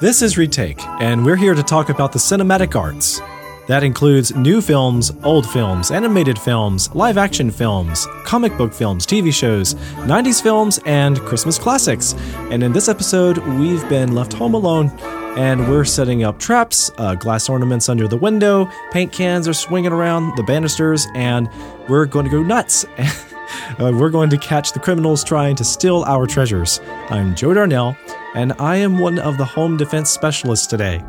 This is Retake, and we're here to talk about the cinematic arts. That includes new films, old films, animated films, live action films, comic book films, TV shows, 90s films, and Christmas classics. And in this episode, we've been left home alone and we're setting up traps, uh, glass ornaments under the window, paint cans are swinging around the banisters, and we're going to go nuts. uh, we're going to catch the criminals trying to steal our treasures. I'm Joe Darnell, and I am one of the home defense specialists today.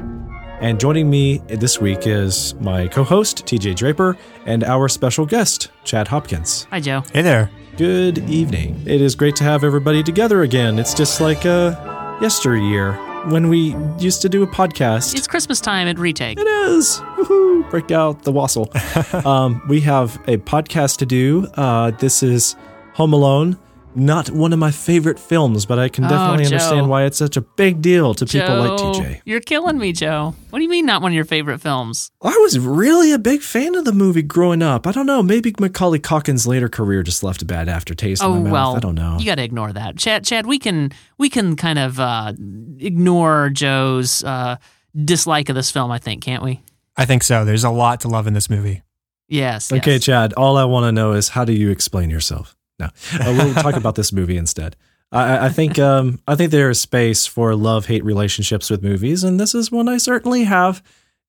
And joining me this week is my co host, TJ Draper, and our special guest, Chad Hopkins. Hi, Joe. Hey there. Good evening. It is great to have everybody together again. It's just like uh, yesteryear when we used to do a podcast. It's Christmas time at Retake. It is. Woohoo. Break out the wassail. um, we have a podcast to do. Uh, this is Home Alone. Not one of my favorite films, but I can Oh, definitely Joe. understand why it's such a big deal to people like TJ. You're killing me, Joe. What do you mean not one of your favorite films? I was really a big fan of the movie growing up. I don't know. Maybe Macaulay Culkin's later career just left a bad aftertaste Oh in my mouth. well, I don't know. You got to ignore that, Chad. Chad, we can we can kind of uh, ignore Joe's uh, dislike of this film. I think, can't we? I think so. There's a lot to love in this movie. Yes. Okay, yes. Chad. All I want to know is how do you explain yourself? No, uh, we'll talk about this movie instead. I, I- think um, I think there is space for love hate relationships with movies, and this is one I certainly have.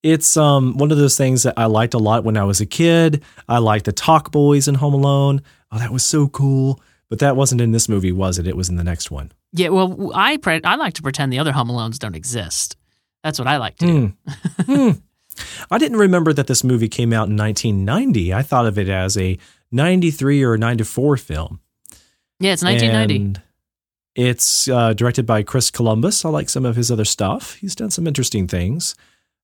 It's um, one of those things that I liked a lot when I was a kid. I liked the Talk Boys in Home Alone. Oh, that was so cool. But that wasn't in this movie, was it? It was in the next one. Yeah. Well, I pre- I like to pretend the other Home Alones don't exist. That's what I like to do. Hmm. I didn't remember that this movie came out in 1990. I thought of it as a 93 or 94 film. Yeah, it's 1990. And it's uh, directed by Chris Columbus. I like some of his other stuff. He's done some interesting things.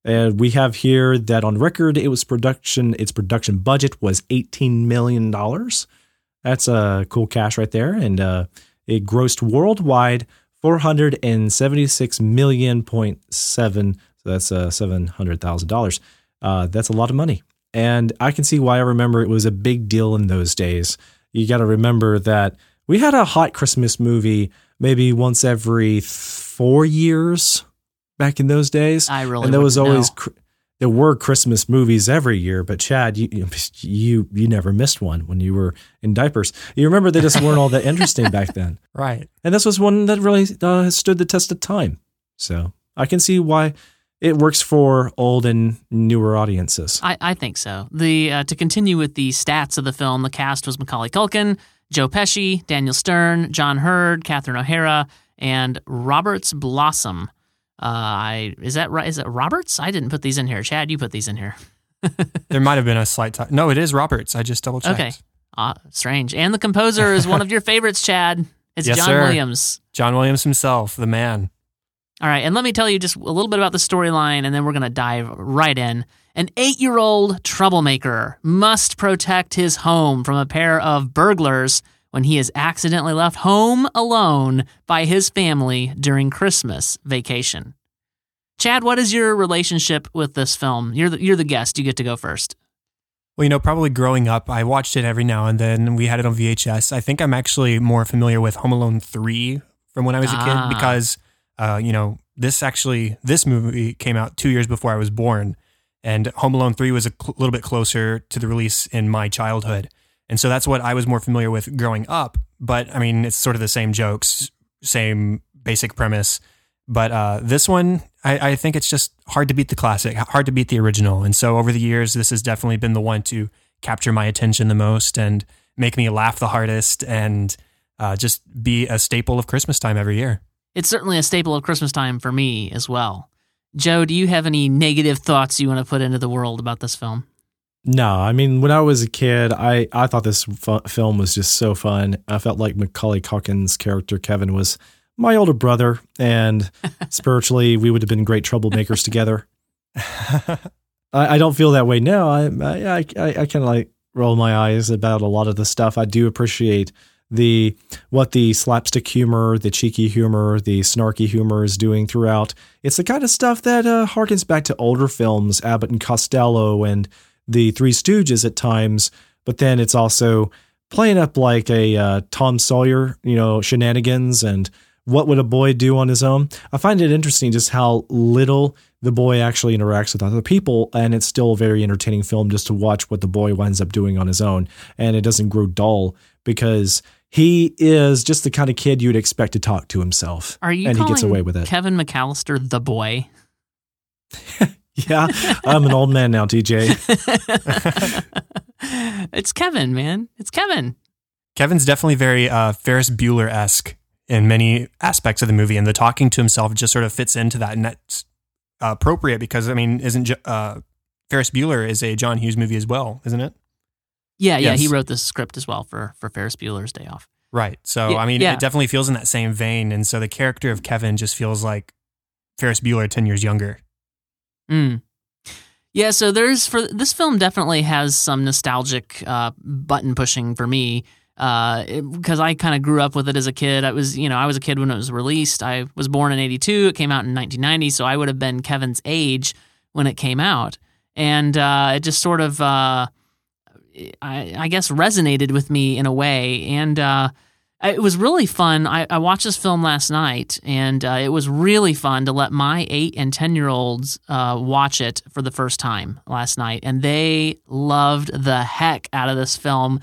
And we have here that on record, it was production. Its production budget was eighteen million dollars. That's a cool cash right there, and uh, it grossed worldwide four hundred and seventy-six million point seven. So that's uh, seven hundred thousand dollars. Uh, that's a lot of money, and I can see why I remember it was a big deal in those days. You got to remember that we had a hot Christmas movie maybe once every four years back in those days, I really and there was always know. there were Christmas movies every year. But Chad, you you you never missed one when you were in diapers. You remember they just weren't all that interesting back then, Right. and this was one that really uh, stood the test of time. So I can see why it works for old and newer audiences. I, I think so. The uh, to continue with the stats of the film, the cast was Macaulay Culkin, Joe Pesci, Daniel Stern, John Heard, Catherine O'Hara, and Roberts Blossom. Uh, I is that right? Is it Roberts? I didn't put these in here. Chad, you put these in here. There might have been a slight time. No, it is Roberts. I just double checked. Okay. Ah, strange. And the composer is one of your favorites, Chad. It's Yes, John sir. Williams. John Williams himself, the man. All right, and let me tell you just a little bit about the storyline, and then we're going to dive right in. An eight year old troublemaker must protect his home from a pair of burglars when he is accidentally left home alone by his family during Christmas vacation. Chad, what is your relationship with this film? You're the, you're the guest. You get to go first. Well, you know, probably growing up, I watched it every now and then. We had it on VHS. I think I'm actually more familiar with Home Alone 3 from when I was a Ah. kid because, uh, you know, this actually, this movie came out two years before I was born. And Home Alone 3 was a cl- little bit closer to the release in my childhood. And so that's what I was more familiar with growing up. But I mean, it's sort of the same jokes, same basic premise. But uh, this one, I, I think it's just hard to beat the classic, hard to beat the original. And so over the years, this has definitely been the one to capture my attention the most and make me laugh the hardest and uh, just be a staple of Christmas time every year. It's certainly a staple of Christmas time for me as well. Joe, do you have any negative thoughts you want to put into the world about this film? No, I mean, when I was a kid, I, I thought this fu- film was just so fun. I felt like Macaulay Culkin's character, Kevin, was my older brother, and spiritually, we would have been great troublemakers together. I, I don't feel that way now. I, I, I, I kind of like roll my eyes about a lot of the stuff. I do appreciate the what the slapstick humor, the cheeky humor, the snarky humor is doing throughout. It's the kind of stuff that uh, harkens back to older films, Abbott and Costello and the Three Stooges at times. But then it's also playing up like a uh, Tom Sawyer, you know, shenanigans and what would a boy do on his own? I find it interesting just how little the boy actually interacts with other people, and it's still a very entertaining film just to watch what the boy winds up doing on his own, and it doesn't grow dull because he is just the kind of kid you'd expect to talk to himself. Are you and he gets away with it. Kevin McAllister the boy? yeah, I'm an old man now, TJ. it's Kevin, man. It's Kevin. Kevin's definitely very uh, Ferris Bueller esque in many aspects of the movie, and the talking to himself just sort of fits into that, and that's uh, appropriate because I mean, isn't uh, Ferris Bueller is a John Hughes movie as well, isn't it? Yeah, yeah. He wrote the script as well for for Ferris Bueller's Day Off. Right. So Yeah, I mean, yeah. it definitely feels in that same vein, and so the character of Kevin just feels like Ferris Bueller ten years younger. Mm. Yeah, so there's for this film definitely has some nostalgic uh, button pushing for me because I kind of grew up with it as a kid. I was, you know, I was a kid when it was released. I was born in '82. It came out in 1990, so I would have been Kevin's age when it came out, and uh, it just sort of, uh, I, guess, resonated with me in a way, and. Uh, it was really fun. I, I watched this film last night, and uh, it was really fun to let my eight and ten year olds uh, watch it for the first time last night, and they loved the heck out of this film.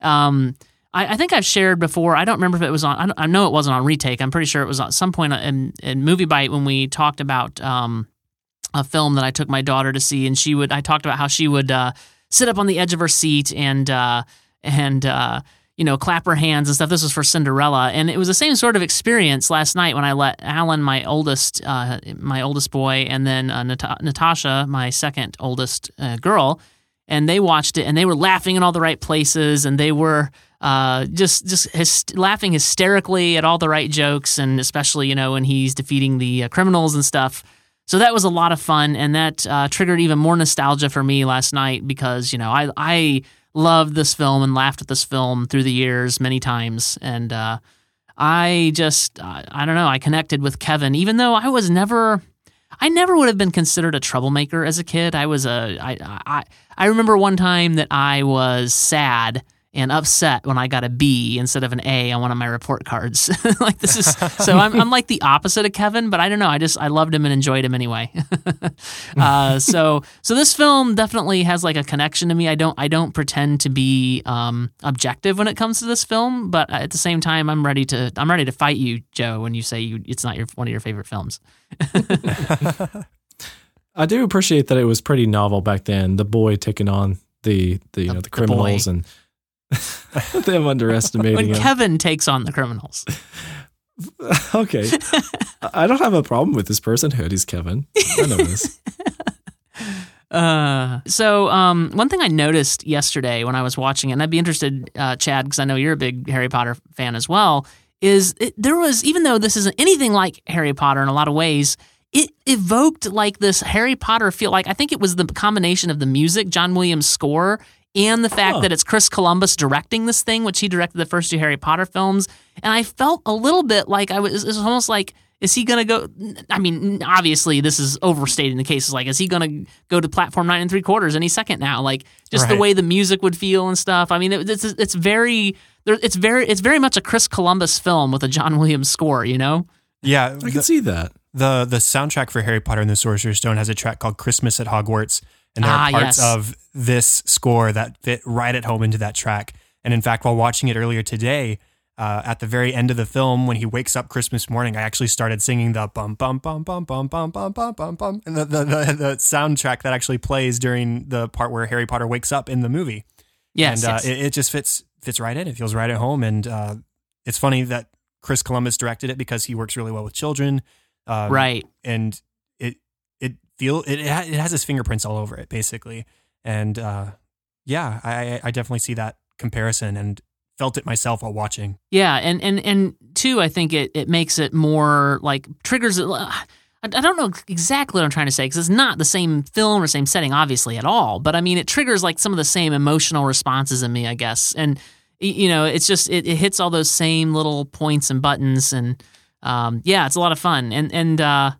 Um, I, I think I've shared before. I don't remember if it was on. I, I know it wasn't on retake. I'm pretty sure it was at some point in, in Movie Bite when we talked about um, a film that I took my daughter to see, and she would. I talked about how she would uh, sit up on the edge of her seat and uh, and uh, you know clap her hands and stuff. This was for Cinderella, and it was the same sort of experience last night when I let Alan, my oldest, uh, my oldest boy, and then uh, Nat- Natasha, my second oldest uh, girl, and they watched it and they were laughing in all the right places and they were uh, just just hys- laughing hysterically at all the right jokes and especially you know when he's defeating the criminals and stuff. So that was a lot of fun and that uh, triggered even more nostalgia for me last night because you know I I loved this film and laughed at this film through the years many times and uh, I just uh, I don't know I connected with Kevin even though I was never I never would have been considered a troublemaker as a kid. I was a I I I remember one time that I was sad and upset when I got a B instead of an A on one of my report cards. like this is so I'm I'm like the opposite of Kevin, but I don't know. I just I loved him and enjoyed him anyway. uh, so so this film definitely has like a connection to me. I don't I don't pretend to be um, objective when it comes to this film, but at the same time I'm ready to I'm ready to fight you, Joe, when you say you it's not your one of your favorite films. I do appreciate that it was pretty novel back then. The boy taking on the the you know the the criminals boy. and them underestimating when him. Kevin takes on the criminals. okay, I don't have a problem with this personhood. He's Kevin. I know this. Uh, so um, one thing I noticed yesterday when I was watching it, and I'd be interested, uh, Chad, because I know you're a big Harry Potter fan as well, is it, there was even though this isn't anything like Harry Potter in a lot of ways. It evoked like this Harry Potter feel. Like I think it was the combination of the music, John Williams' score, and the fact Huh. that it's Chris Columbus directing this thing, which he directed the first two Harry Potter films. And I felt a little bit like I was. It was almost like is he going to go? I mean, obviously, this is overstating the case. Is like, is he going to go to platform nine and three quarters any second now? Like, just the way the music would feel and stuff. I mean, it, it's it's very it's very it's very much a Chris Columbus film with a John Williams score. You know? Yeah, I can the, see that. the the soundtrack for Harry Potter and the Sorcerer's Stone has a track called "Christmas at Hogwarts," and there Ah, are parts yes. of this score that fit right at home into that track. And in fact, while watching it earlier today, uh, at the very end of the film, when he wakes up Christmas morning, I actually started singing the bum bum bum bum bum bum bum bum bum bum, and the the, the the soundtrack that actually plays during the part where Harry Potter wakes up in the movie. Yes. and uh, yes. it, it just fits fits right in. It feels right at home, and uh, it's funny that Chris Columbus directed it because he works really well with children, um, right. And feel it it has his fingerprints all over it, basically. And uh, yeah, I I definitely see that comparison and felt it myself while watching. Yeah, and and and two, I think it it makes it more like triggers. it- I I don't know exactly what I'm trying to say because it's not the same film or same setting, obviously, at all. But I mean, it triggers like some of the same emotional responses in me, I guess. And you know, it's just it, it hits all those same little points and buttons, and um, yeah, it's a lot of fun. And and uh,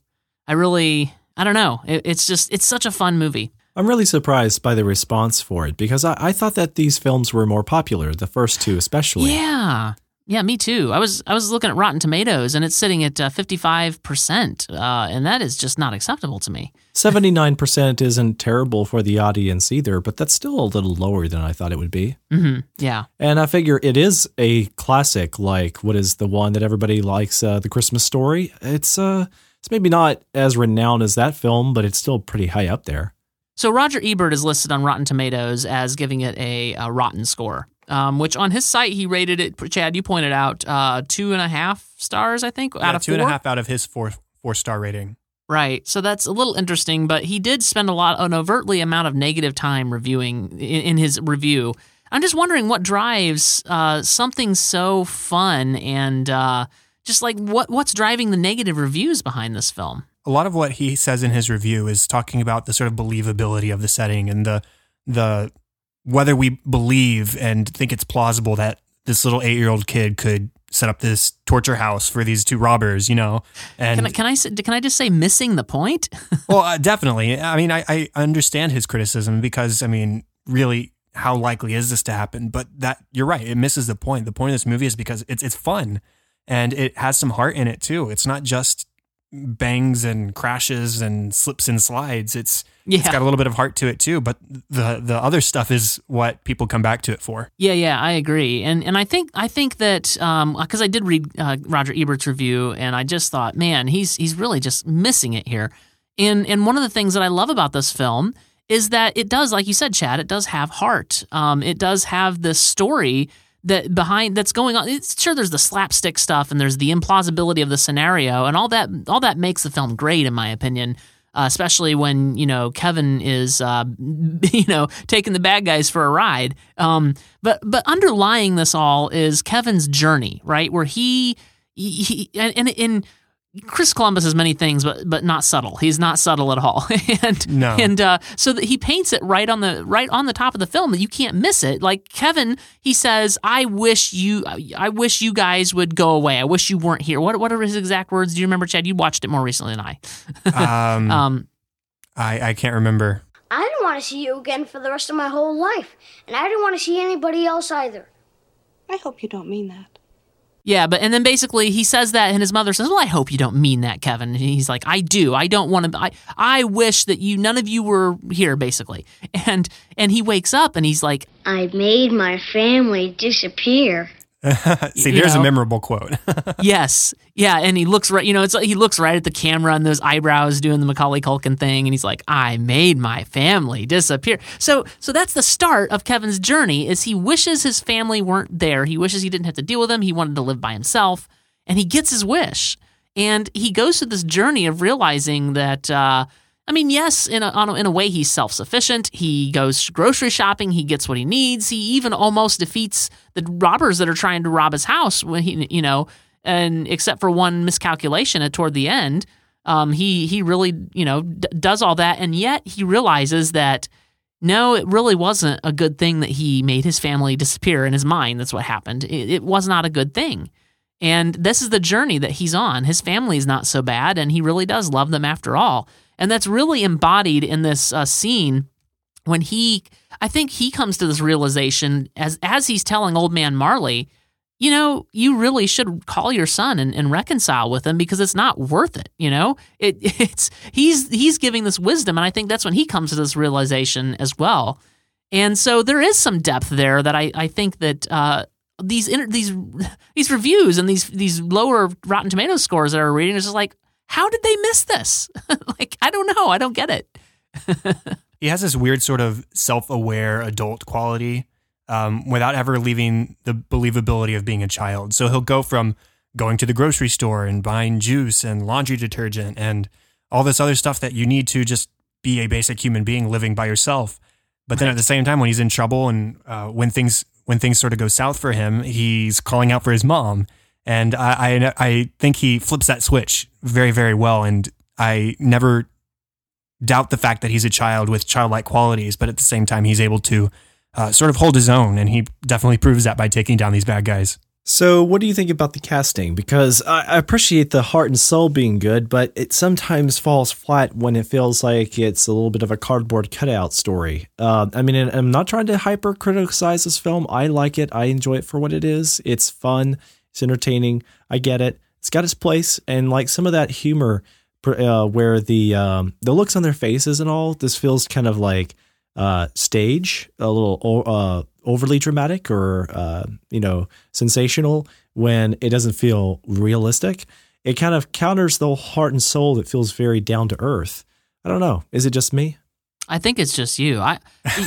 I really, I don't know, it, it's just it's such a fun movie. I'm really surprised by the response for it because I, I thought that these films were more popular, the first two especially. Yeah. Yeah, me too. I was I was looking at Rotten Tomatoes and it's sitting at fifty five percent, uh, and that is just not acceptable to me. Seventy nine percent isn't terrible for the audience either, but that's still a little lower than I thought it would be. Mm-hmm. Yeah, and I figure it is a classic. Like what is the one that everybody likes? Uh, the Christmas Story. It's uh, it's maybe not as renowned as that film, but it's still pretty high up there. So Roger Ebert is listed on Rotten Tomatoes as giving it a, a rotten score um, which on his site he rated it. Chad, you pointed out uh, two and a half stars, I think, yeah, out of two four? and a half out of his four four star rating. Right. So that's a little interesting, but he did spend a lot, an overtly amount of negative time reviewing in, in his review. I'm just wondering what drives uh, something so fun and uh, just like what what's driving the negative reviews behind this film. A lot of what he says in his review is talking about the sort of believability of the setting and the the whether we believe and think it's plausible that this little eight year old kid could set up this torture house for these two robbers, you know. And can I can I, can I just say missing the point? well, uh, definitely. I mean, I, I understand his criticism because I mean, really, how likely is this to happen? But that you're right, it misses the point. The point of this movie is because it's it's fun and it has some heart in it too. It's not just bangs and crashes and slips and slides. It's yeah. it's got a little bit of heart to it too, but the the other stuff is what people come back to it for. Yeah, yeah, I agree, and and I think I think that because um, I did read uh, Roger Ebert's review, and I just thought, man, he's he's really just missing it here. And and one of the things that I love about this film is that it does, like you said, Chad, it does have heart. Um, it does have this story that behind that's going on. It's, sure, there's the slapstick stuff and there's the implausibility of the scenario, and all that. All that makes the film great, in my opinion. Uh, especially when you know Kevin is uh, you know taking the bad guys for a ride. Um, but but underlying this all is Kevin's journey, right? Where he he, and, and Chris Columbus has many things, but but not subtle. He's not subtle at all, and no. and uh, so that he paints it right on the right on the top of the film that you can't miss it. Like Kevin, he says, "I wish you, I wish you guys would go away. I wish you weren't here." What what are his exact words? Do you remember, Chad? You watched it more recently than I. um, um, I I can't remember. I didn't want to see you again for the rest of my whole life, and I didn't want to see anybody else either. I hope you don't mean that. Yeah, but and then basically he says that, and his mother says, "Well, I hope you don't mean that, Kevin." And he's like, "I do. I don't want to. I I wish that you none of you were here, basically." And and he wakes up and he's like, "I made my family disappear." See, there's know? a memorable quote. yes, yeah, and he looks right. You know, it's like he looks right at the camera and those eyebrows doing the Macaulay Culkin thing, and he's like, "I made my family disappear." So, so that's the start of Kevin's journey. Is he wishes his family weren't there. He wishes he didn't have to deal with them. He wanted to live by himself, and he gets his wish. And he goes through this journey of realizing that. Uh, I mean, yes, in a, in a way, he's self sufficient. He goes grocery shopping. He gets what he needs. He even almost defeats the robbers that are trying to rob his house when he, you know, and except for one miscalculation at toward the end, um, he he really, you know, d- does all that, and yet he realizes that no, it really wasn't a good thing that he made his family disappear in his mind. That's what happened. It, it was not a good thing. And this is the journey that he's on. His family is not so bad, and he really does love them after all. And that's really embodied in this uh, scene when he, I think he comes to this realization as as he's telling old man Marley, you know, you really should call your son and, and reconcile with him because it's not worth it. You know, it it's he's he's giving this wisdom, and I think that's when he comes to this realization as well. And so there is some depth there that I, I think that uh, these these these reviews and these these lower Rotten Tomatoes scores that are reading is just like, how did they miss this? like, I don't know. I don't get it. he has this weird sort of self-aware adult quality um, without ever leaving the believability of being a child. So he'll go from going to the grocery store and buying juice and laundry detergent and all this other stuff that you need to just be a basic human being living by yourself. But then at the same time, when he's in trouble and uh, when things when things sort of go south for him, he's calling out for his mom and I, I, I think he flips that switch very, very well. And I never doubt the fact that he's a child with childlike qualities, but at the same time, he's able to uh, sort of hold his own. And he definitely proves that by taking down these bad guys. So, what do you think about the casting? Because I appreciate the heart and soul being good, but it sometimes falls flat when it feels like it's a little bit of a cardboard cutout story. Uh, I mean, I'm not trying to hyper criticize this film. I like it. I enjoy it for what it is. It's fun. It's entertaining. I get it. It's got its place, and like some of that humor, uh, where the um, the looks on their faces and all. This feels kind of like uh, stage, a little uh, overly dramatic or uh, you know sensational when it doesn't feel realistic. It kind of counters the heart and soul that feels very down to earth. I don't know. Is it just me? I think it's just you. I,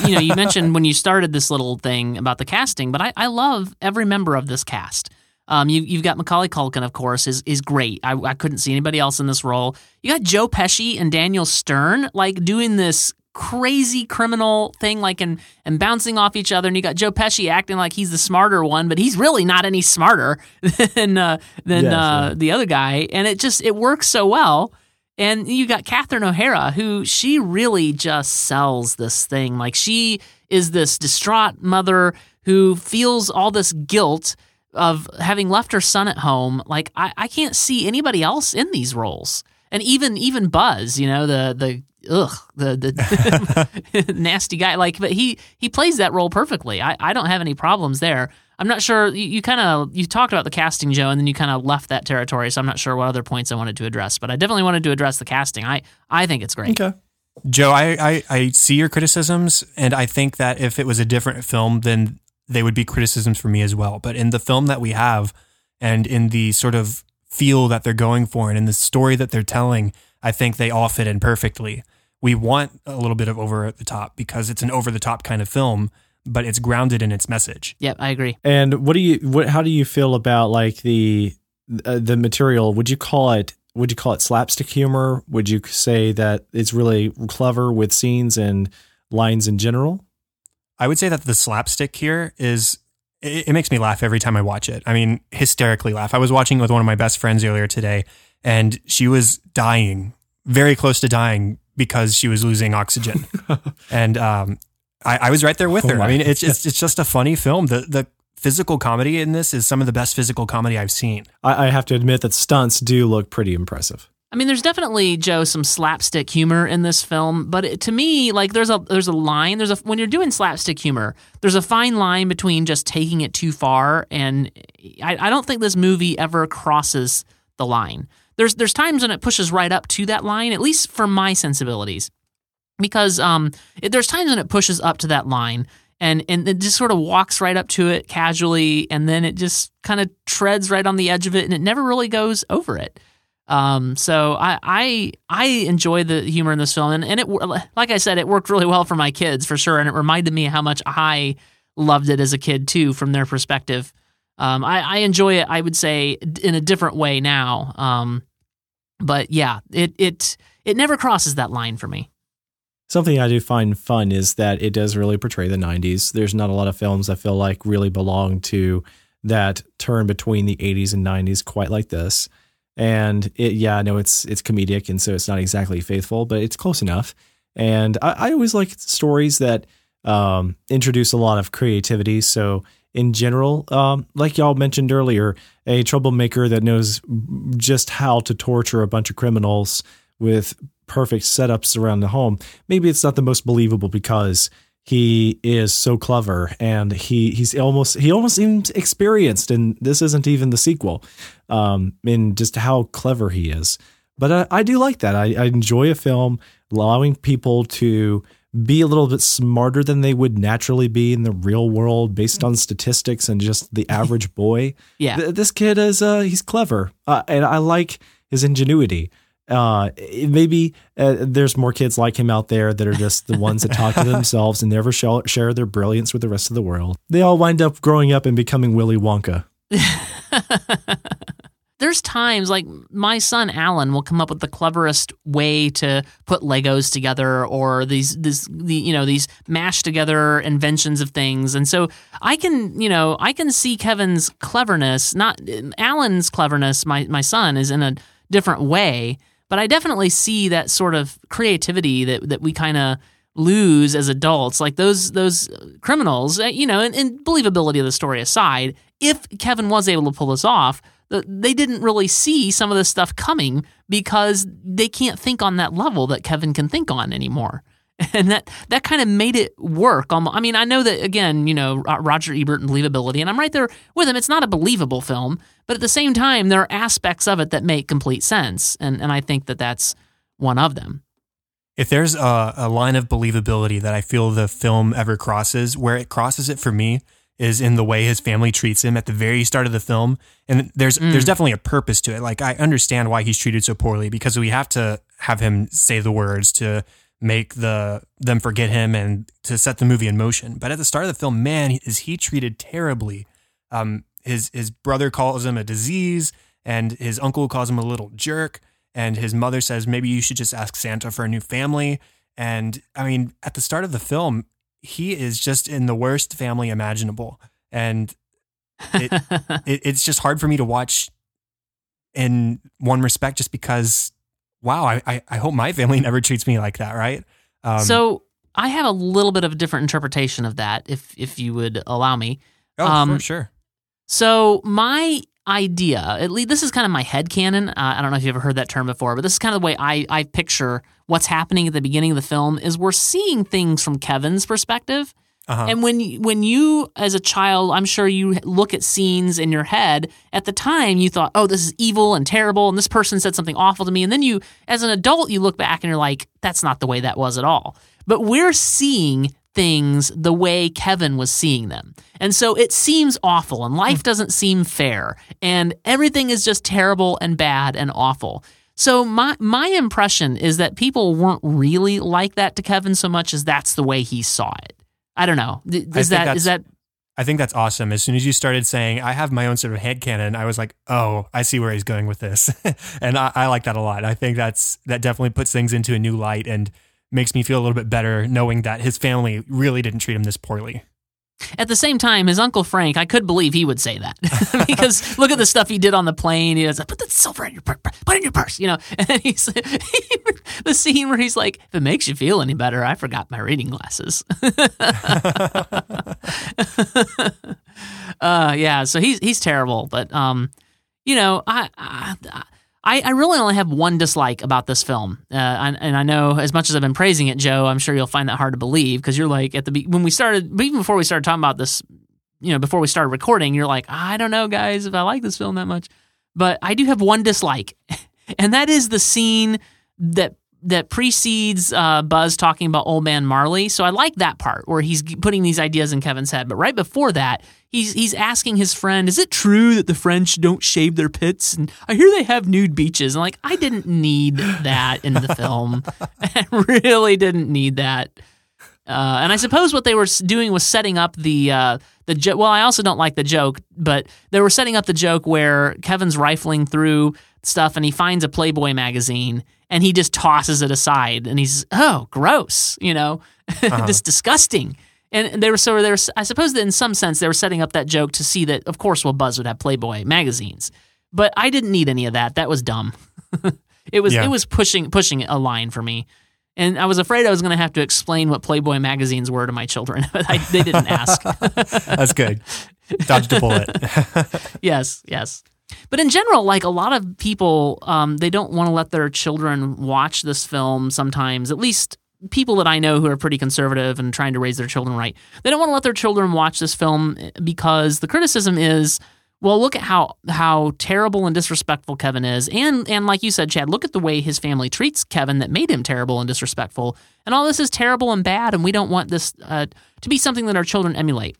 you know, you mentioned when you started this little thing about the casting, but I, I love every member of this cast. Um, you, you've got Macaulay Culkin, of course, is is great. I, I couldn't see anybody else in this role. You got Joe Pesci and Daniel Stern like doing this crazy criminal thing, like and and bouncing off each other. And you got Joe Pesci acting like he's the smarter one, but he's really not any smarter than uh, than uh, the other guy. And it just it works so well. And you got Catherine O'Hara, who she really just sells this thing. Like she is this distraught mother who feels all this guilt of having left her son at home. Like I, I can't see anybody else in these roles. And even even Buzz, you know, the the ugh, the the nasty guy. Like, but he he plays that role perfectly. I, I don't have any problems there. I'm not sure. You, you kind of you talked about the casting, Joe, and then you kind of left that territory. So I'm not sure what other points I wanted to address, but I definitely wanted to address the casting. I I think it's great. Okay. Joe, I, I, I see your criticisms, and I think that if it was a different film, then they would be criticisms for me as well. But in the film that we have, and in the sort of feel that they're going for, and in the story that they're telling, I think they all fit in perfectly. We want a little bit of over the top because it's an over the top kind of film, but it's grounded in its message. Yep, I agree. And what do you what how do you feel about like the uh, the material? Would you call it would you call it slapstick humor? Would you say that it's really clever with scenes and lines in general? I would say that the slapstick here is it, it makes me laugh every time I watch it. I mean, hysterically laugh. I was watching it with one of my best friends earlier today and she was dying, very close to dying because she was losing oxygen. and um, I, I was right there with oh her. I mean, it's, it's it's just a funny film. The the physical comedy in this is some of the best physical comedy I've seen. I, I have to admit that stunts do look pretty impressive. I mean, there's definitely Joe some slapstick humor in this film, but it, to me, like there's a there's a line. There's a when you're doing slapstick humor, there's a fine line between just taking it too far, and I, I don't think this movie ever crosses the line. There's there's times when it pushes right up to that line, at least for my sensibilities because um, it, there's times when it pushes up to that line and and it just sort of walks right up to it casually, and then it just kind of treads right on the edge of it, and it never really goes over it. Um, so I, I I enjoy the humor in this film, and, and it like I said, it worked really well for my kids for sure, and it reminded me how much I loved it as a kid too, from their perspective. Um, I, I enjoy it, I would say, in a different way now. Um, but yeah, it it it never crosses that line for me. Something I do find fun is that it does really portray the 90s. There's not a lot of films I feel like really belong to that turn between the 80s and 90s quite like this. And it, yeah, I know it's it's comedic, and so it's not exactly faithful, but it's close enough. And I, I always like stories that um, introduce a lot of creativity. So in general, um, like y'all mentioned earlier, a troublemaker that knows just how to torture a bunch of criminals with perfect setups around the home. Maybe it's not the most believable because he is so clever and he he's almost he almost seems experienced and this isn't even the sequel um in just how clever he is. But I, I do like that. I, I enjoy a film allowing people to be a little bit smarter than they would naturally be in the real world based on statistics and just the average boy. Yeah. Th- this kid is uh he's clever uh, and i like his ingenuity uh, maybe uh, there's more kids like him out there that are just the ones that talk to themselves and never share, share their brilliance with the rest of the world. They all wind up growing up and becoming Willy Wonka. there's times like my son Alan will come up with the cleverest way to put Legos together or these this the you know these mashed together inventions of things. And so I can, you know, I can see Kevin's cleverness, not Alan's cleverness, my my son is in a different way, but I definitely see that sort of creativity that that we kind of lose as adults. Like those those criminals, uh, you know, and, and believability of the story aside, if Kevin was able to pull this off, they didn't really see some of this stuff coming because they can't think on that level that Kevin can think on anymore. and that that kind of made it work. Almost, I mean, I know that again, you know, Roger Ebert and believability, and I'm right there with him. It's not a believable film, but at the same time, there are aspects of it that make complete sense, and and I think that that's one of them. If there's a, a line of believability that I feel the film ever crosses, where it crosses it for me is in the way his family treats him at the very start of the film. And there's mm. there's definitely a purpose to it. Like I understand why he's treated so poorly because we have to have him say the words to make the them forget him and to set the movie in motion. But at the start of the film, man, is he treated terribly. Um, his his brother calls him a disease, and his uncle calls him a little jerk, and his mother says maybe you should just ask Santa for a new family. And I mean, at the start of the film, he is just in the worst family imaginable, and it, it it's just hard for me to watch in one respect, just because wow, I, I, I hope my family never treats me like that, right? Um, so I have a little bit of a different interpretation of that, if if you would allow me. Oh, um, for sure. So my idea, at least this is kind of my head canon. Uh, I don't know if you've ever heard that term before, but this is kind of the way I, I picture what's happening at the beginning of the film is we're seeing things from Kevin's perspective. Uh-huh. And when when you as a child, I'm sure you look at scenes in your head. At the time, you thought, "Oh, this is evil and terrible," and this person said something awful to me. And then you, as an adult, you look back and you're like, "That's not the way that was at all." But we're seeing things the way Kevin was seeing them. And so it seems awful and life doesn't seem fair and everything is just terrible and bad and awful. So my my impression is that people weren't really like that to Kevin so much as that's the way he saw it. I don't know. Is that is that I think that's awesome. As soon as you started saying, I have my own sort of head canon, I was like, oh, I see where he's going with this. and I, I, like that a lot. I think that's that definitely puts things into a new light and makes me feel a little bit better knowing that his family really didn't treat him this poorly. At the same time, his uncle Frank, I could believe he would say that because look at the stuff he did on the plane. He was like, "Put the silver in your purse, put in your purse," you know. And he's the scene where he's like, "If it makes you feel any better, I forgot my reading glasses." uh, yeah, so he's he's terrible, but um, you know, I, I I, I, really only have one dislike about this film, uh, and, and, I know as much as I've been praising it, Joe, I'm sure you'll find that hard to believe because you're like at the when we started, even before we started talking about this, you know, before we started recording, you're like, I don't know, guys, if I like this film that much, but I do have one dislike, and that is the scene that that precedes uh, Buzz talking about Old Man Marley. So I like that part where he's putting these ideas in Kevin's head. But right before that, he's he's asking his friend, "Is it true that the French don't shave their pits?" And I hear they have nude beaches. And like, I didn't need that in the film. I really didn't need that. Uh, and I suppose what they were doing was setting up the uh, the jo- well. I also don't like the joke, but they were setting up the joke where Kevin's rifling through stuff and he finds a Playboy magazine and he just tosses it aside and he's oh gross you know? Uh-huh. this disgusting. And they were so they were, I suppose that in some sense they were setting up that joke to see that of course well Buzz would have Playboy magazines. But I didn't need any of that. That was dumb. It was yeah. it was pushing pushing a line for me. And I was afraid I was going to have to explain what Playboy magazines were to my children but I, they didn't ask. That's good. Dodged a bullet. Yes yes but in general, like a lot of people, um, they don't want to let their children watch this film sometimes, at least people that I know who are pretty conservative and trying to raise their children right. They don't want to let their children watch this film because the criticism is, well, look at how how terrible and disrespectful Kevin is, and and like you said, Chad, look at the way his family treats Kevin that made him terrible and disrespectful, and all this is terrible and bad, and we don't want this uh, to be something that our children emulate.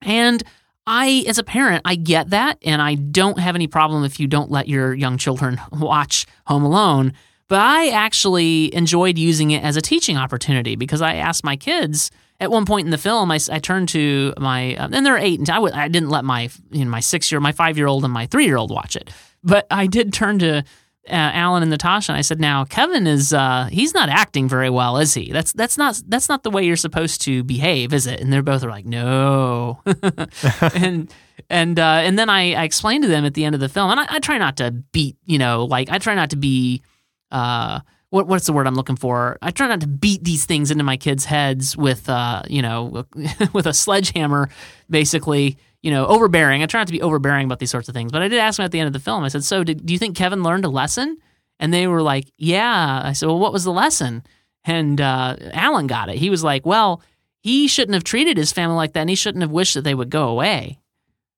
And I, as a parent, I get that, and I don't have any problem if you don't let your young children watch Home Alone. But I actually enjoyed using it as a teaching opportunity because I asked my kids at one point in the film. I, I turned to my, uh, and they're eight, and I w- I didn't let my, you know, my six year, my five year old, and my three year old watch it. But I did turn to uh, Alan and Natasha, and I said, "Now Kevin is uh, he's not acting very well, is he? That's that's not that's not the way you're supposed to behave, is it?" And they're both are like, "No," and and uh, and then I, I explained to them at the end of the film, and I, I try not to beat, you know, like I try not to be. Uh, what, what's the word I'm looking for? I try not to beat these things into my kids' heads with, uh, you know, with a sledgehammer, basically you know, overbearing. I try not to be overbearing about these sorts of things, but I did ask them at the end of the film. I said, "So, did, do you think Kevin learned a lesson?" And they were like, "Yeah." I said, "Well, what was the lesson?" And uh, Alan got it. He was like, well, he shouldn't have treated his family like that, and he shouldn't have wished that they would go away.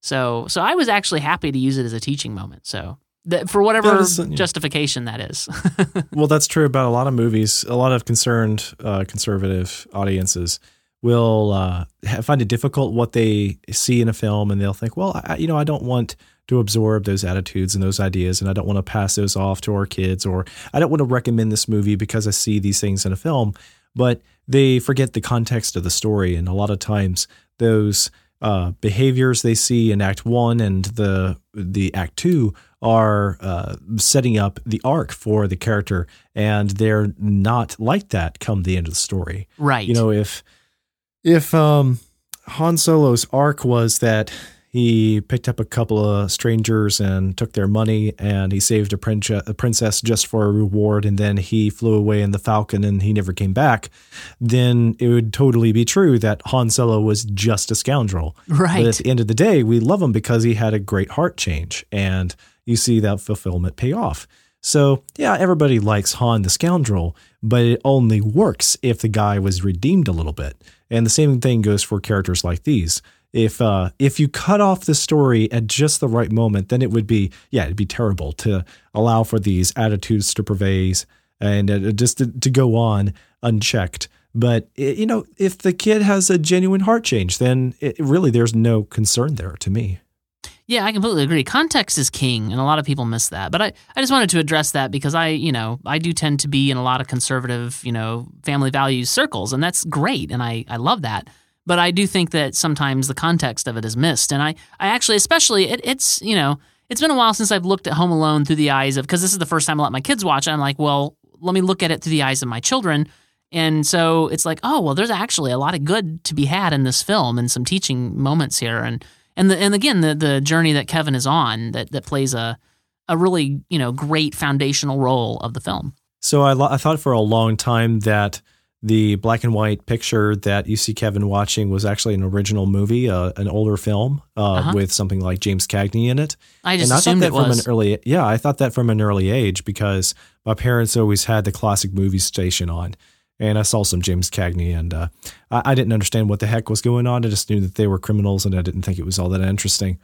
So, so I was actually happy to use it as a teaching moment. So, that, for whatever That is, uh, justification that is. well, that's true about a lot of movies. A lot of concerned uh, conservative audiences will uh, find it difficult what they see in a film, and they'll think, well, I, you know, I don't want to absorb those attitudes and those ideas, and I don't want to pass those off to our kids, or I don't want to recommend this movie because I see these things in a film. But they forget the context of the story, and a lot of times those uh, behaviors they see in Act One and the the Act Two are uh, setting up the arc for the character, and they're not like that come the end of the story. right. You know, if if um, Han Solo's arc was that he picked up a couple of strangers and took their money, and he saved a, prince- a princess just for a reward, and then he flew away in the Falcon and he never came back, then it would totally be true that Han Solo was just a scoundrel. Right. But at the end of the day, we love him because he had a great heart change, and you see that fulfillment pay off. So, yeah, everybody likes Han the scoundrel, but it only works if the guy was redeemed a little bit. And the same thing goes for characters like these. If uh, if you cut off the story at just the right moment, then it would be yeah, it'd be terrible to allow for these attitudes to pervade and uh, just to, to go on unchecked. But it, you know, if the kid has a genuine heart change, then it, really there's no concern there to me. Yeah, I completely agree. Context is king, and a lot of people miss that. But I, I just wanted to address that because I, you know, I do tend to be in a lot of conservative, you know, family values circles, and that's great, and I, I love that. But I do think that sometimes the context of it is missed, and I, I actually, especially, it, it's, you know, it's been a while since I've looked at Home Alone through the eyes of because this is the first time I let my kids watch it. I'm like, well, let me look at it through the eyes of my children. And so it's like, oh well, there's actually a lot of good to be had in this film and some teaching moments here, and and the, and again the the journey that Kevin is on that that plays a a really you know great foundational role of the film. So I, lo- I thought for a long time that the black and white picture that you see Kevin watching was actually an original movie, uh, an older film uh, Uh-huh. with something like James Cagney in it. I just and I thought assumed that it from was. an early, yeah, I thought that from an early age because my parents always had the classic movie station on, and I saw some James Cagney, and uh, I, I didn't understand what the heck was going on. I just knew that they were criminals, and I didn't think it was all that interesting.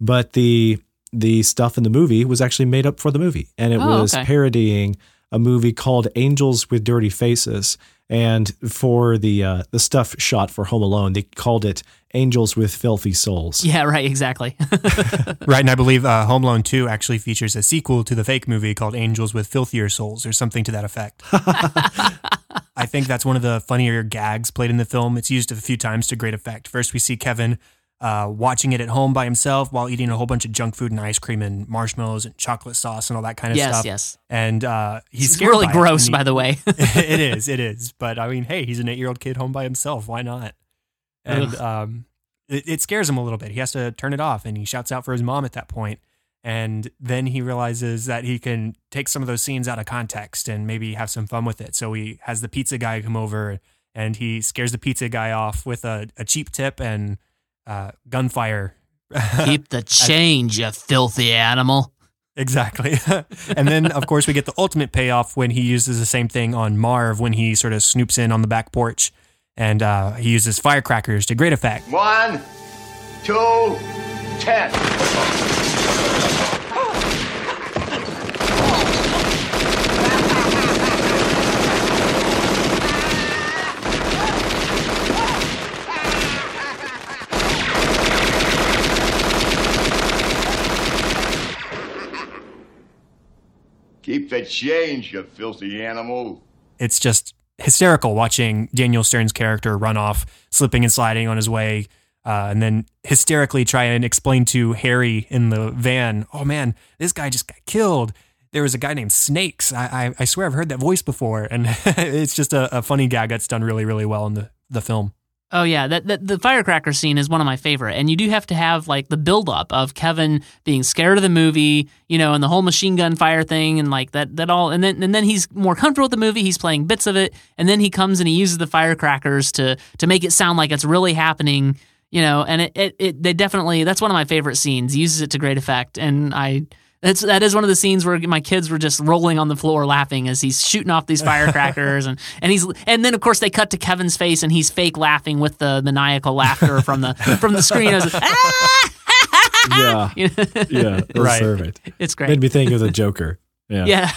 But the the stuff in the movie was actually made up for the movie, and it Oh, was okay. parodying a movie called Angels with Dirty Faces. And for the uh, the stuff shot for Home Alone, they called it Angels with Filthy Souls. yeah, right, exactly. Right, and I believe uh, Home Alone 2 actually features a sequel to the fake movie called Angels with Filthier Souls or something to that effect. I think that's one of the funnier gags played in the film. It's used a few times to great effect. First, we see Kevin uh, watching it at home by himself while eating a whole bunch of junk food and ice cream and marshmallows and chocolate sauce and all that kind of yes, stuff. yes. Yes. And uh, he's really by gross, he- by the way. it is, it is. But I mean, hey, he's an eight year old kid home by himself. Why not? And um, it, it scares him a little bit. He has to turn it off and he shouts out for his mom at that point. And then he realizes that he can take some of those scenes out of context and maybe have some fun with it. So he has the pizza guy come over and he scares the pizza guy off with a, a cheap tip and uh, gunfire. Keep the change, you filthy animal. Exactly. and then, of course, we get the ultimate payoff when he uses the same thing on Marv when he sort of snoops in on the back porch and uh, he uses firecrackers to great effect. One, two, ten. Keep the change, you filthy animal. It's just hysterical watching Daniel Stern's character run off, slipping and sliding on his way, uh, and then hysterically try and explain to Harry in the van, oh man, this guy just got killed. There was a guy named Snakes. I, I, I swear I've heard that voice before. And it's just a, a funny gag that's done really, really well in the, the film. Oh yeah, that, that the firecracker scene is one of my favorite, and you do have to have like the buildup of Kevin being scared of the movie, you know, and the whole machine gun fire thing, and like that that all, and then and then he's more comfortable with the movie. He's playing bits of it, and then he comes and he uses the firecrackers to to make it sound like it's really happening, you know. And it it, it they definitely that's one of my favorite scenes. He uses it to great effect, and I That's that is one of the scenes where my kids were just rolling on the floor laughing as he's shooting off these firecrackers and and he's and then of course they cut to Kevin's face and he's fake laughing with the maniacal laughter from the from the screen. I was like, ah! yeah, You yeah, it Right. perfect. it's great. Made me think of the Joker. Yeah. yeah.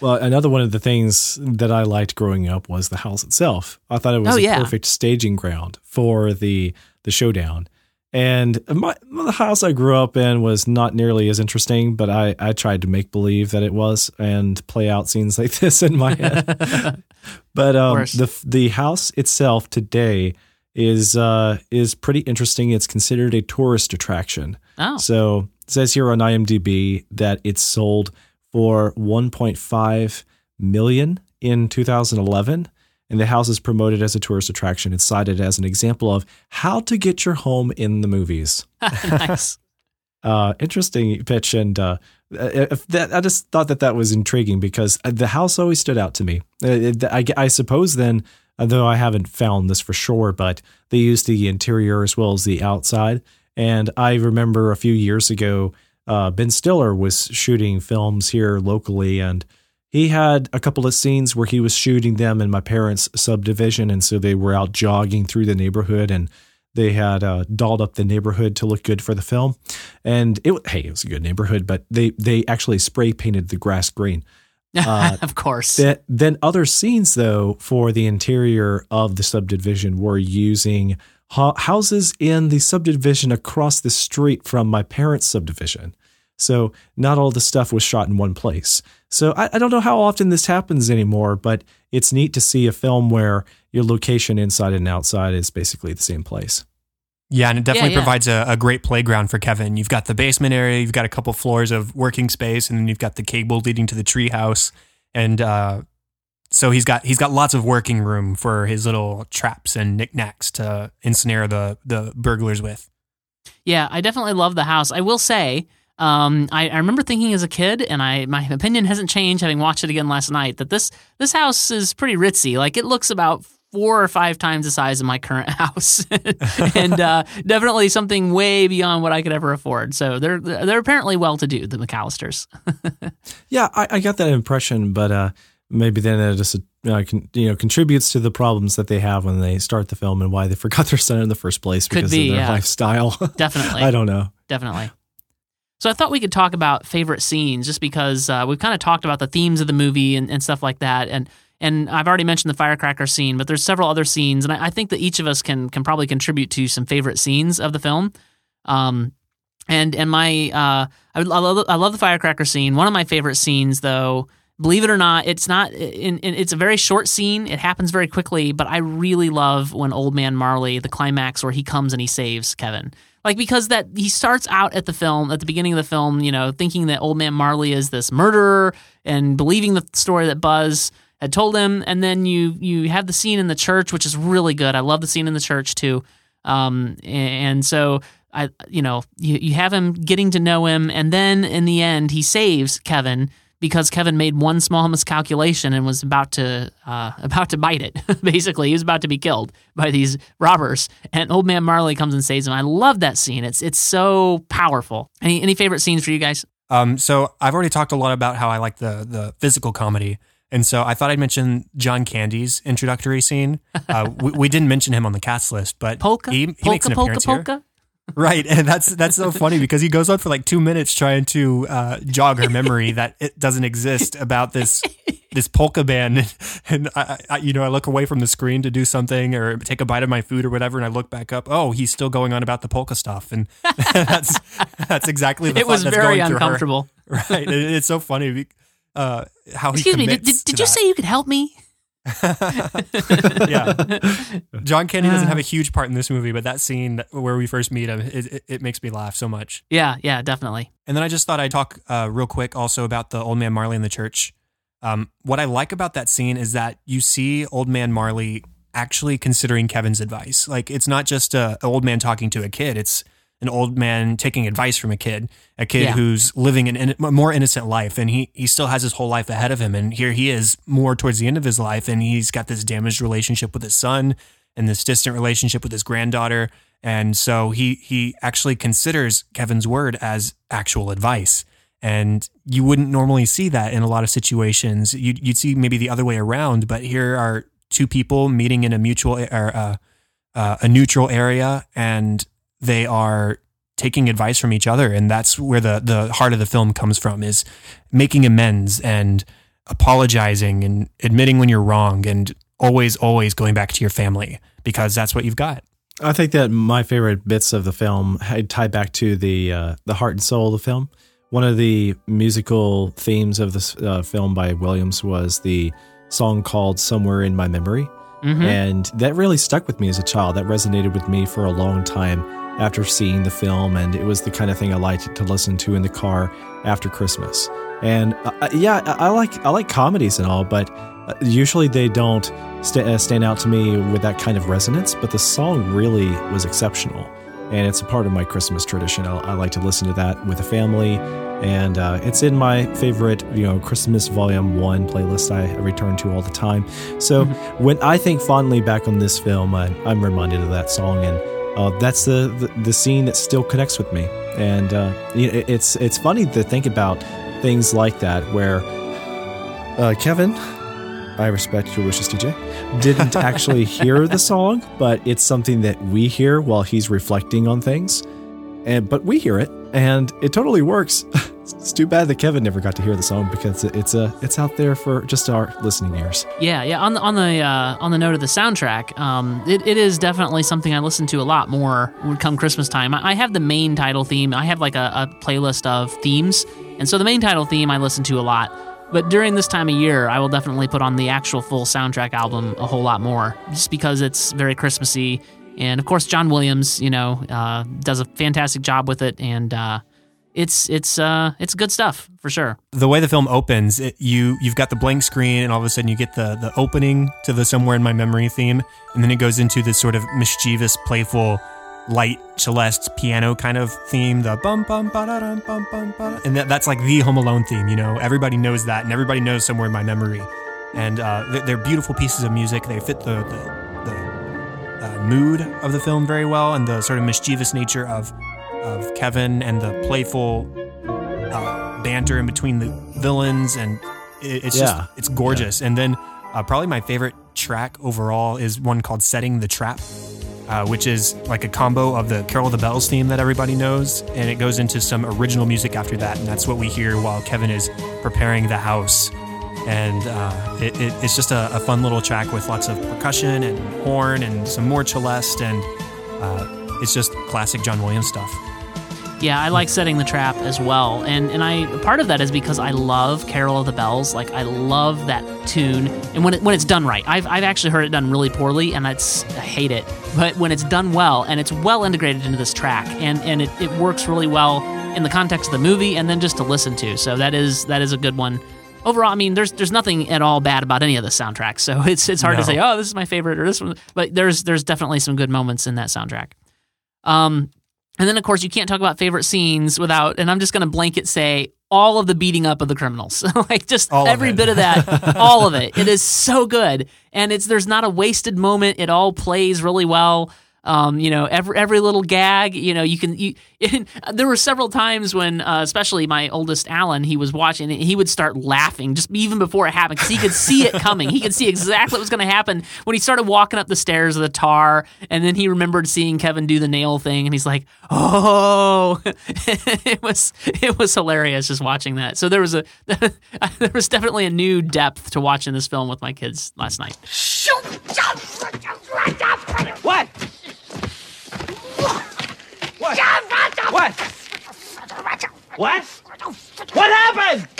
Well, another one of the things that I liked growing up was the house itself. I thought it was Oh, a yeah. perfect staging ground for the the showdown. And my, the house I grew up in was not nearly as interesting, but I, I tried to make believe that it was and play out scenes like this in my head. but um, the the house itself today is uh, is pretty interesting. It's considered a tourist attraction. oh. So it says here on IMDb that it's sold for 1.5 million in 2011, and the house is promoted as a tourist attraction. It's cited as an example of how to get your home in the movies. nice. Uh, interesting pitch, and uh, if that I just thought that that was intriguing because the house always stood out to me. Uh, I, I suppose then, though I haven't found this for sure, but they used the interior as well as the outside. And I remember a few years ago, uh, Ben Stiller was shooting films here locally, and he had a couple of scenes where he was shooting them in my parents' subdivision, and so they were out jogging through the neighborhood and they had uh, dolled up the neighborhood to look good for the film, and it hey, it was a good neighborhood, but they they actually spray painted the grass green. Uh, of course. Then, then other scenes though for the interior of the subdivision were using ho- houses in the subdivision across the street from my parents' subdivision. So not all the stuff was shot in one place. So I, I don't know how often this happens anymore, but it's neat to see a film where your location inside and outside is basically the same place. Yeah, and it definitely Yeah, yeah. provides a, a great playground for Kevin. You've got the basement area, you've got a couple floors of working space, and then you've got the cable leading to the treehouse, and uh, so he's got he's got lots of working room for his little traps and knickknacks to ensnare the the burglars with. Yeah, I definitely love the house. I will say, um, I, I remember thinking as a kid, and I my opinion hasn't changed having watched it again last night. That this this house is pretty ritzy. Like it looks about four or five times the size of my current house, and uh, definitely something way beyond what I could ever afford. So they're they're apparently well to do, the McAllisters. Yeah, I, I got that impression, but uh, maybe then it just uh, con, you know contributes to the problems that they have when they start the film and why they forgot their son in the first place because be, of their yeah. lifestyle. Definitely. I don't know. definitely. So I thought we could talk about favorite scenes, just because uh, we've kind of talked about the themes of the movie and, and stuff like that, and and I've already mentioned the firecracker scene, but there's several other scenes, and I, I think that each of us can can probably contribute to some favorite scenes of the film. Um, and and my uh, I, I love I love the firecracker scene. One of my favorite scenes, though, believe it or not, it's not. In, in, it's a very short scene. It happens very quickly, but I really love when Old Man Marley, the climax where he comes and he saves Kevin. Like because that he starts out at the film at the beginning of the film, you know, thinking that Old Man Marley is this murderer and believing the story that Buzz had told him, and then you you have the scene in the church, which is really good. I love the scene in the church too. Um, and so I, you know, you, you have him getting to know him, and then in the end, he saves Kevin because Kevin made one small miscalculation and was about to uh, about to bite it. Basically, he was about to be killed by these robbers, and Old Man Marley comes and saves him. I love that scene. It's it's so powerful. Any any favorite scenes for you guys? Um, so I've already talked a lot about how I like the the physical comedy, and so I thought I'd mention John Candy's introductory scene. Uh, we, we didn't mention him on the cast list, but Polka, he, he polka, makes an polka, appearance here. Right, and that's that's so funny because he goes on for like two minutes trying to uh, jog her memory that it doesn't exist about this this polka band, and I, I, you know, I look away from the screen to do something or take a bite of my food or whatever, and I look back up. Oh, he's still going on about the polka stuff, and that's that's exactly the It was that's very going through her. uncomfortable. Right, and it's so funny uh, how he Excuse me, did, did, did you that. say you could help me? yeah. John Candy doesn't have a huge part in this movie, but that scene that- where we first meet him, it, it, it makes me laugh so much. Yeah, yeah, definitely. And then I just thought I'd talk uh, real quick also about the old man Marley in the church. Um, what I like about that scene is that you see old man Marley actually considering Kevin's advice. Like it's not just a an old man talking to a kid; it's an old man taking advice from a kid, a kid Yeah. who's living an in, a more innocent life, and he he still has his whole life ahead of him. And here he is, more towards the end of his life, and he's got this damaged relationship with his son and this distant relationship with his granddaughter. And so he he actually considers Kevin's word as actual advice. And you wouldn't normally see that in a lot of situations. You'd, you'd see maybe the other way around, but here are two people meeting in a mutual or uh, uh, a neutral area, and they are taking advice from each other, and that's where the the heart of the film comes from is making amends and apologizing and admitting when you're wrong, and always always going back to your family because that's what you've got. I think that my favorite bits of the film tie back to the uh, the heart and soul of the film. One of the musical themes of this uh, film by Williams was the song called "Somewhere in My Memory," Mhm. and that really stuck with me as a child. That resonated with me for a long time after seeing the film, and it was the kind of thing I liked to listen to in the car after Christmas. And uh, yeah, I like I like comedies and all, but uh, usually they don't sta uh, stand out to me with that kind of resonance. But the song really was exceptional, and it's a part of my Christmas tradition. I, I like to listen to that with the family, and uh, it's in my favorite, you know, Christmas Volume One playlist I return to all the time. So when I think fondly back on this film, I, I'm reminded of that song, and uh, that's the, the the scene that still connects with me. And uh, know, it's it's funny to think about things like that where uh, Kevin, I respect your wishes, TJ, didn't actually hear the song, but it's something that we hear while he's reflecting on things. And but we hear it, and it totally works. it's too bad that Kevin never got to hear the song because it's a it's out there for just our listening ears. Yeah, yeah. On the on the uh, on the note of the soundtrack, um, it, it is definitely something I listen to a lot more when come Christmas time. I, I have the main title theme. I have like a, a playlist of themes, and so the main title theme I listen to a lot. But during this time of year, I will definitely put on the actual full soundtrack album a whole lot more, just because it's very Christmassy. And of course, John Williams, you know, uh, does a fantastic job with it, and uh, it's it's uh, it's good stuff for sure. the way the film opens, it, you you've got the blank screen, and all of a sudden you get the the opening to the "Somewhere in My Memory" theme, and then it goes into this sort of mischievous, playful, light Celeste piano kind of theme. The bum bum ba da dum bum bum ba, and that, that's like the Home Alone theme. You know, everybody knows that, and everybody knows "Somewhere in My Memory," and uh, they're, they're beautiful pieces of music. They fit the the, mood of the film very well, and the sort of mischievous nature of of Kevin and the playful uh, banter in between the villains, and it, it's Yeah. just it's gorgeous. And then uh, probably my favorite track overall is one called "Setting the Trap." Uh, which is like a combo of the Carol of the Bells theme that everybody knows, and it goes into some original music after that, and that's what we hear while Kevin is preparing the house. And uh, it, it, it's just a, a fun little track with lots of percussion and horn and some more celeste, and uh, it's just classic John Williams stuff. Yeah, I like setting the trap as well, and and I part of that is because I love Carol of the Bells. Like I love that tune, and when it, when it's done right, I've I've actually heard it done really poorly, and that's I hate it. But when it's done well and it's well integrated into this track, and and it, it works really well in the context of the movie, and then just to listen to, so that is that is a good one. Overall, I mean, there's there's nothing at all bad about any of the soundtracks, so it's it's hard to say, oh, this is my favorite or this one, but there's there's definitely some good moments in that soundtrack. Um, and then, of course, you can't talk about favorite scenes without, and I'm just going to blanket say all of the beating up of the criminals, like just All every it. bit of that, all of it. It is so good, and it's there's not a wasted moment. It all plays really well. Um, you know, every every little gag. You know, you can. You, there were several times when, uh, especially my oldest Alan, he was watching it. He would start laughing just even before it happened because he could see it coming. He could see exactly what was going to happen when he started walking up the stairs of the tar, and then he remembered seeing Kevin do the nail thing, and he's like, "Oh!" it was it was hilarious just watching that. So there was a there was definitely a new depth to watching this film with my kids last night. What? What? What? What? What happened?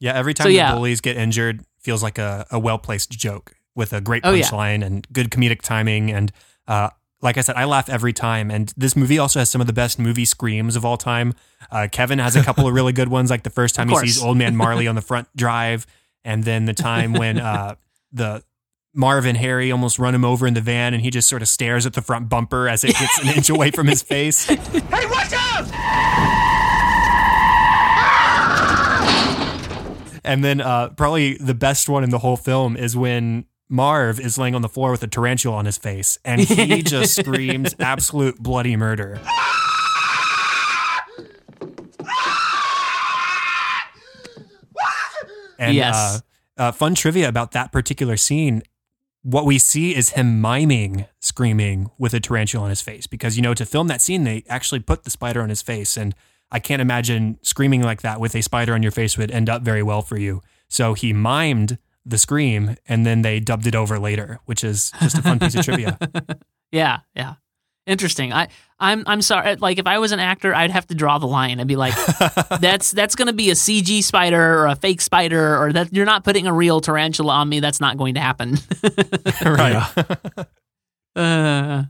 Yeah, every time So, yeah. the bullies get injured, feels like a, a well placed joke with a great Oh, yeah. punchline and good comedic timing. And uh, like I said, I laugh every time. And this movie also has some of the best movie screams of all time. Uh, Kevin has a couple of really good ones, like the first time he sees. Old Man Marley on the front drive, and then the time when uh, the Marv and Harry almost run him over in the van, and he just sort of stares at the front bumper as it gets an inch away from his face. Hey, watch out! And then uh, probably the best one in the whole film is when Marv is laying on the floor with a tarantula on his face, and he just screams absolute bloody murder. And Yes. uh, uh, fun trivia about that particular scene. What we see is him miming screaming with a tarantula on his face because, you know, to film that scene, they actually put the spider on his face. And I can't imagine screaming like that with a spider on your face would end up very well for you. So he mimed the scream and then they dubbed it over later, which is just a fun piece of trivia. Yeah, yeah. Interesting. I, I'm, I'm sorry. Like, if I was an actor, I'd have to draw the line. I'd be like, "That's that's going to be a CG spider or a fake spider, or that you're not putting a real tarantula on me. That's not going to happen." right. Uh,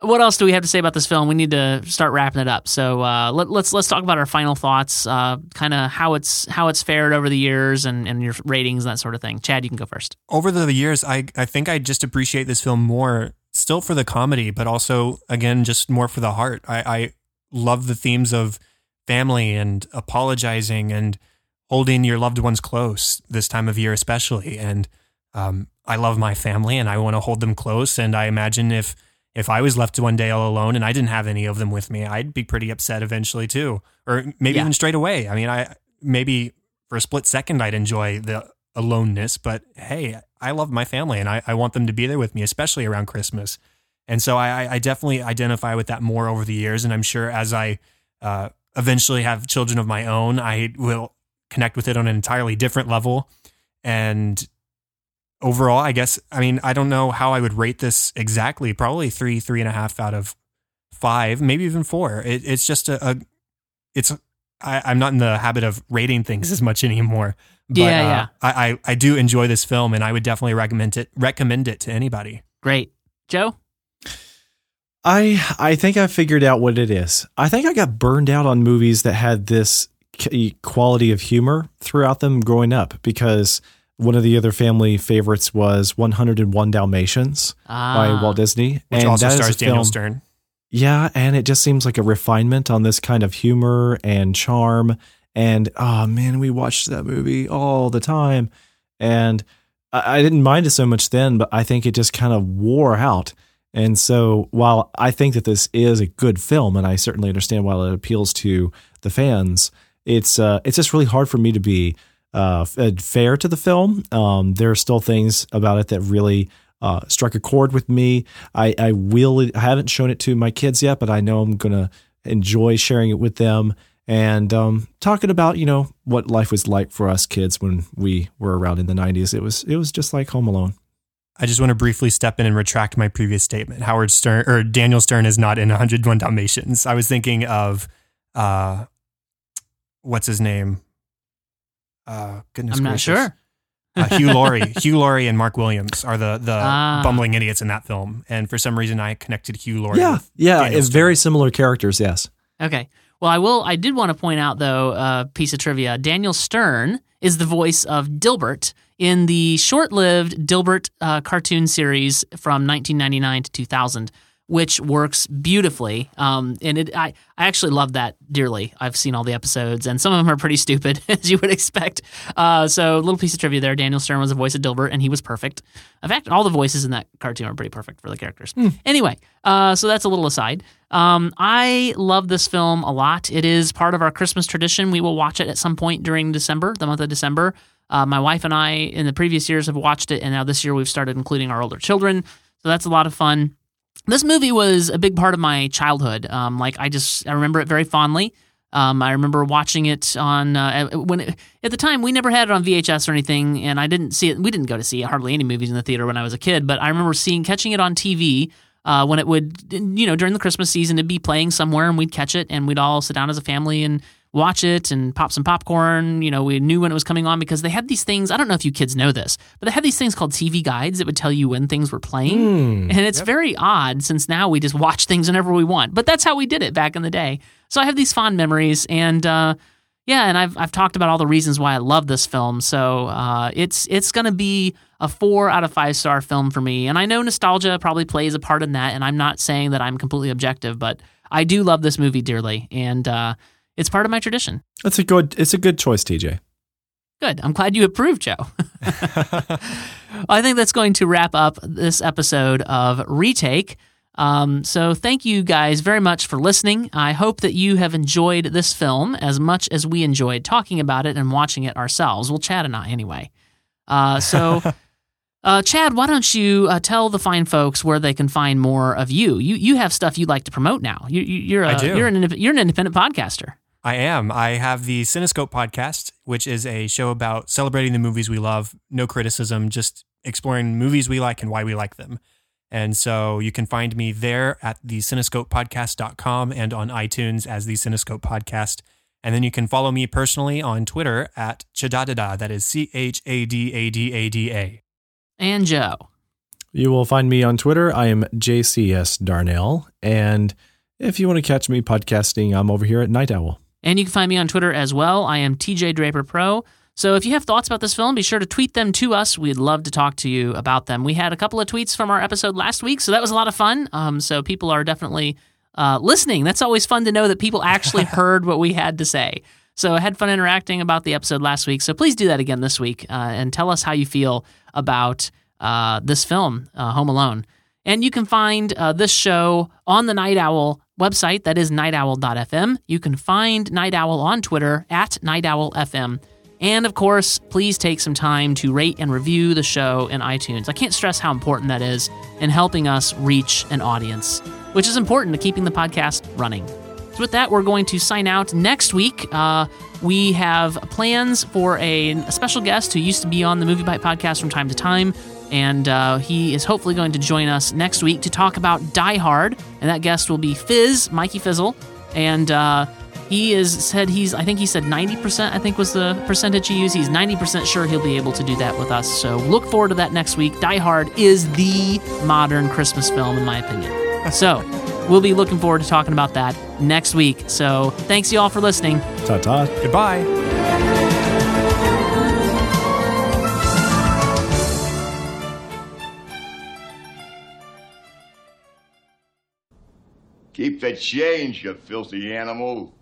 what else do we have to say about this film? We need to start wrapping it up. So uh, let, let's let's talk about our final thoughts, uh, kind of how it's how it's fared over the years, and, and your ratings and that sort of thing. Chad, you can go first. over the years, I, I think I just appreciate this film more, still for the comedy, but also, again, just more for the heart. I, I love the themes of family and apologizing and holding your loved ones close this time of year, especially. And um, I love my family and I want to hold them close. And I imagine if if I was left one day all alone and I didn't have any of them with me, I'd be pretty upset eventually too, or maybe Yeah. even straight away. I mean, I maybe for a split second I'd enjoy the aloneness, but hey, I love my family and I, I want them to be there with me, especially around Christmas. And so I, I definitely identify with that more over the years. And I'm sure as I uh, eventually have children of my own, I will connect with it on an entirely different level. And overall, I guess, I mean, I don't know how I would rate this exactly. Probably three, three and a half out of five, maybe even four. It, it's just a, a it's, I, I'm not in the habit of rating things as much anymore. But, Yeah, uh, yeah. I, I, I do enjoy this film and I would definitely recommend it, recommend it to anybody. Great, Joe. I I think I figured out what it is. I think I got burned out on movies that had this quality of humor throughout them growing up because one of the other family favorites was 101 Dalmatians by Ah. Walt Disney, Which and also that is stars a Daniel film- Stern. Yeah, and it just seems like a refinement on this kind of humor and charm. And oh man, we watched that movie all the time, and I, I didn't mind it so much then, but I think it just kind of wore out. And so, while I think that this is a good film, and I certainly understand why it appeals to the fans, it's uh, it's just really hard for me to be uh, fair to the film. Um, there are still things about it that really uh, struck a chord with me. I, I will. I haven't shown it to my kids yet, but I know I'm gonna enjoy sharing it with them and um, talking about you know what life was like for us kids when we were around in the '90s. It was it was just like Home Alone. I just want to briefly step in and retract my previous statement. Howard Stern or Daniel Stern is not in 101 Dalmatians. I was thinking of, uh, what's his name? Uh, goodness I'm not gracious. sure. uh, Hugh Laurie, Hugh Laurie, and Mark Williams are the the Ah. bumbling idiots in that film. And for some reason, I connected Hugh Laurie. Yeah, with yeah, Daniel it's Stern. very similar characters. Yes. Okay. Well, I will. I did want to point out though a piece of trivia. Daniel Stern is the voice of Dilbert in the short-lived Dilbert uh, cartoon series from 1999 to 2000, which works beautifully. Um, and it, I, I actually love that dearly. I've seen all the episodes, and some of them are pretty stupid, as you would expect. Uh, so, a little piece of trivia there. Daniel Stern was the voice of Dilbert, and he was perfect. In fact, all the voices in that cartoon are pretty perfect for the characters. Anyway, uh, so that's a little aside. Um, I love this film a lot. It is part of our Christmas tradition. We will watch it at some point during December, the month of December. Uh, my wife and I, in the previous years, have watched it, and now this year we've started including our older children. So that's a lot of fun. This movie was a big part of my childhood. Um, like I just I remember it very fondly. Um, I remember watching it on uh, when it, at the time we never had it on VHS or anything, and I didn't see it. We didn't go to see hardly any movies in the theater when I was a kid, but I remember seeing catching it on TV uh, when it would you know during the Christmas season it'd be playing somewhere, and we'd catch it, and we'd all sit down as a family and watch it and pop some popcorn. You know, we knew when it was coming on because they had these things. I don't know if you kids know this, but they had these things called TV guides that would tell you when things were playing. And it's very odd since now we just watch things whenever we want. But that's how we did it back in the day. So I have these fond memories and uh yeah, and I've I've talked about all the reasons why I love this film. So uh, it's it's gonna be a four out of five star film for me. And I know nostalgia probably plays a part in that. And I'm not saying that I'm completely objective, but I do love this movie dearly, and uh, it's part of my tradition. That's a good. It's a good choice, TJ. Good. I'm glad you approve, Joe. I think that's going to wrap up this episode of Retake. Um, so, thank you guys very much for listening. I hope that you have enjoyed this film as much as we enjoyed talking about it and watching it ourselves. Well, Chad and I, anyway. Uh, so, uh, Chad, why don't you uh, tell the fine folks where they can find more of you? You you have stuff you'd like to promote now. You, you, are I a, do. You're an you're an independent podcaster. I am. I have the Cinescope podcast, which is a show about celebrating the movies we love, no criticism, just exploring movies we like and why we like them. And so you can find me there at the cinescopepodcast.com and on iTunes as the Cinescope Podcast. And then you can follow me personally on Twitter at Chadadada. That is C H A D A D A D A. And Joe. You will find me on Twitter. I am JCS Darnell. And if you want to catch me podcasting, I'm over here at Night Owl. And you can find me on Twitter as well. I am TJ Draper Pro. So if you have thoughts about this film, be sure to tweet them to us. We'd love to talk to you about them. We had a couple of tweets from our episode last week, so that was a lot of fun. Um, so people are definitely uh, listening. That's always fun to know that people actually heard what we had to say. So I had fun interacting about the episode last week. So please do that again this week uh, and tell us how you feel about uh, this film, uh, Home Alone. And you can find uh, this show on the Night Owl website. That is nightowl.fm. You can find Night Owl on Twitter at nightowlfm. And of course, please take some time to rate and review the show in iTunes. I can't stress how important that is in helping us reach an audience, which is important to keeping the podcast running. So, with that, we're going to sign out next week. Uh, we have plans for a, a special guest who used to be on the Movie Bite podcast from time to time. And uh, he is hopefully going to join us next week to talk about Die Hard. And that guest will be Fizz, Mikey Fizzle. And uh, he is said he's, I think he said 90%, I think was the percentage he used. He's 90% sure he'll be able to do that with us. So look forward to that next week. Die Hard is the modern Christmas film, in my opinion. So we'll be looking forward to talking about that next week. So thanks, you all, for listening. Ta ta. Goodbye. Keep the change, you filthy animal.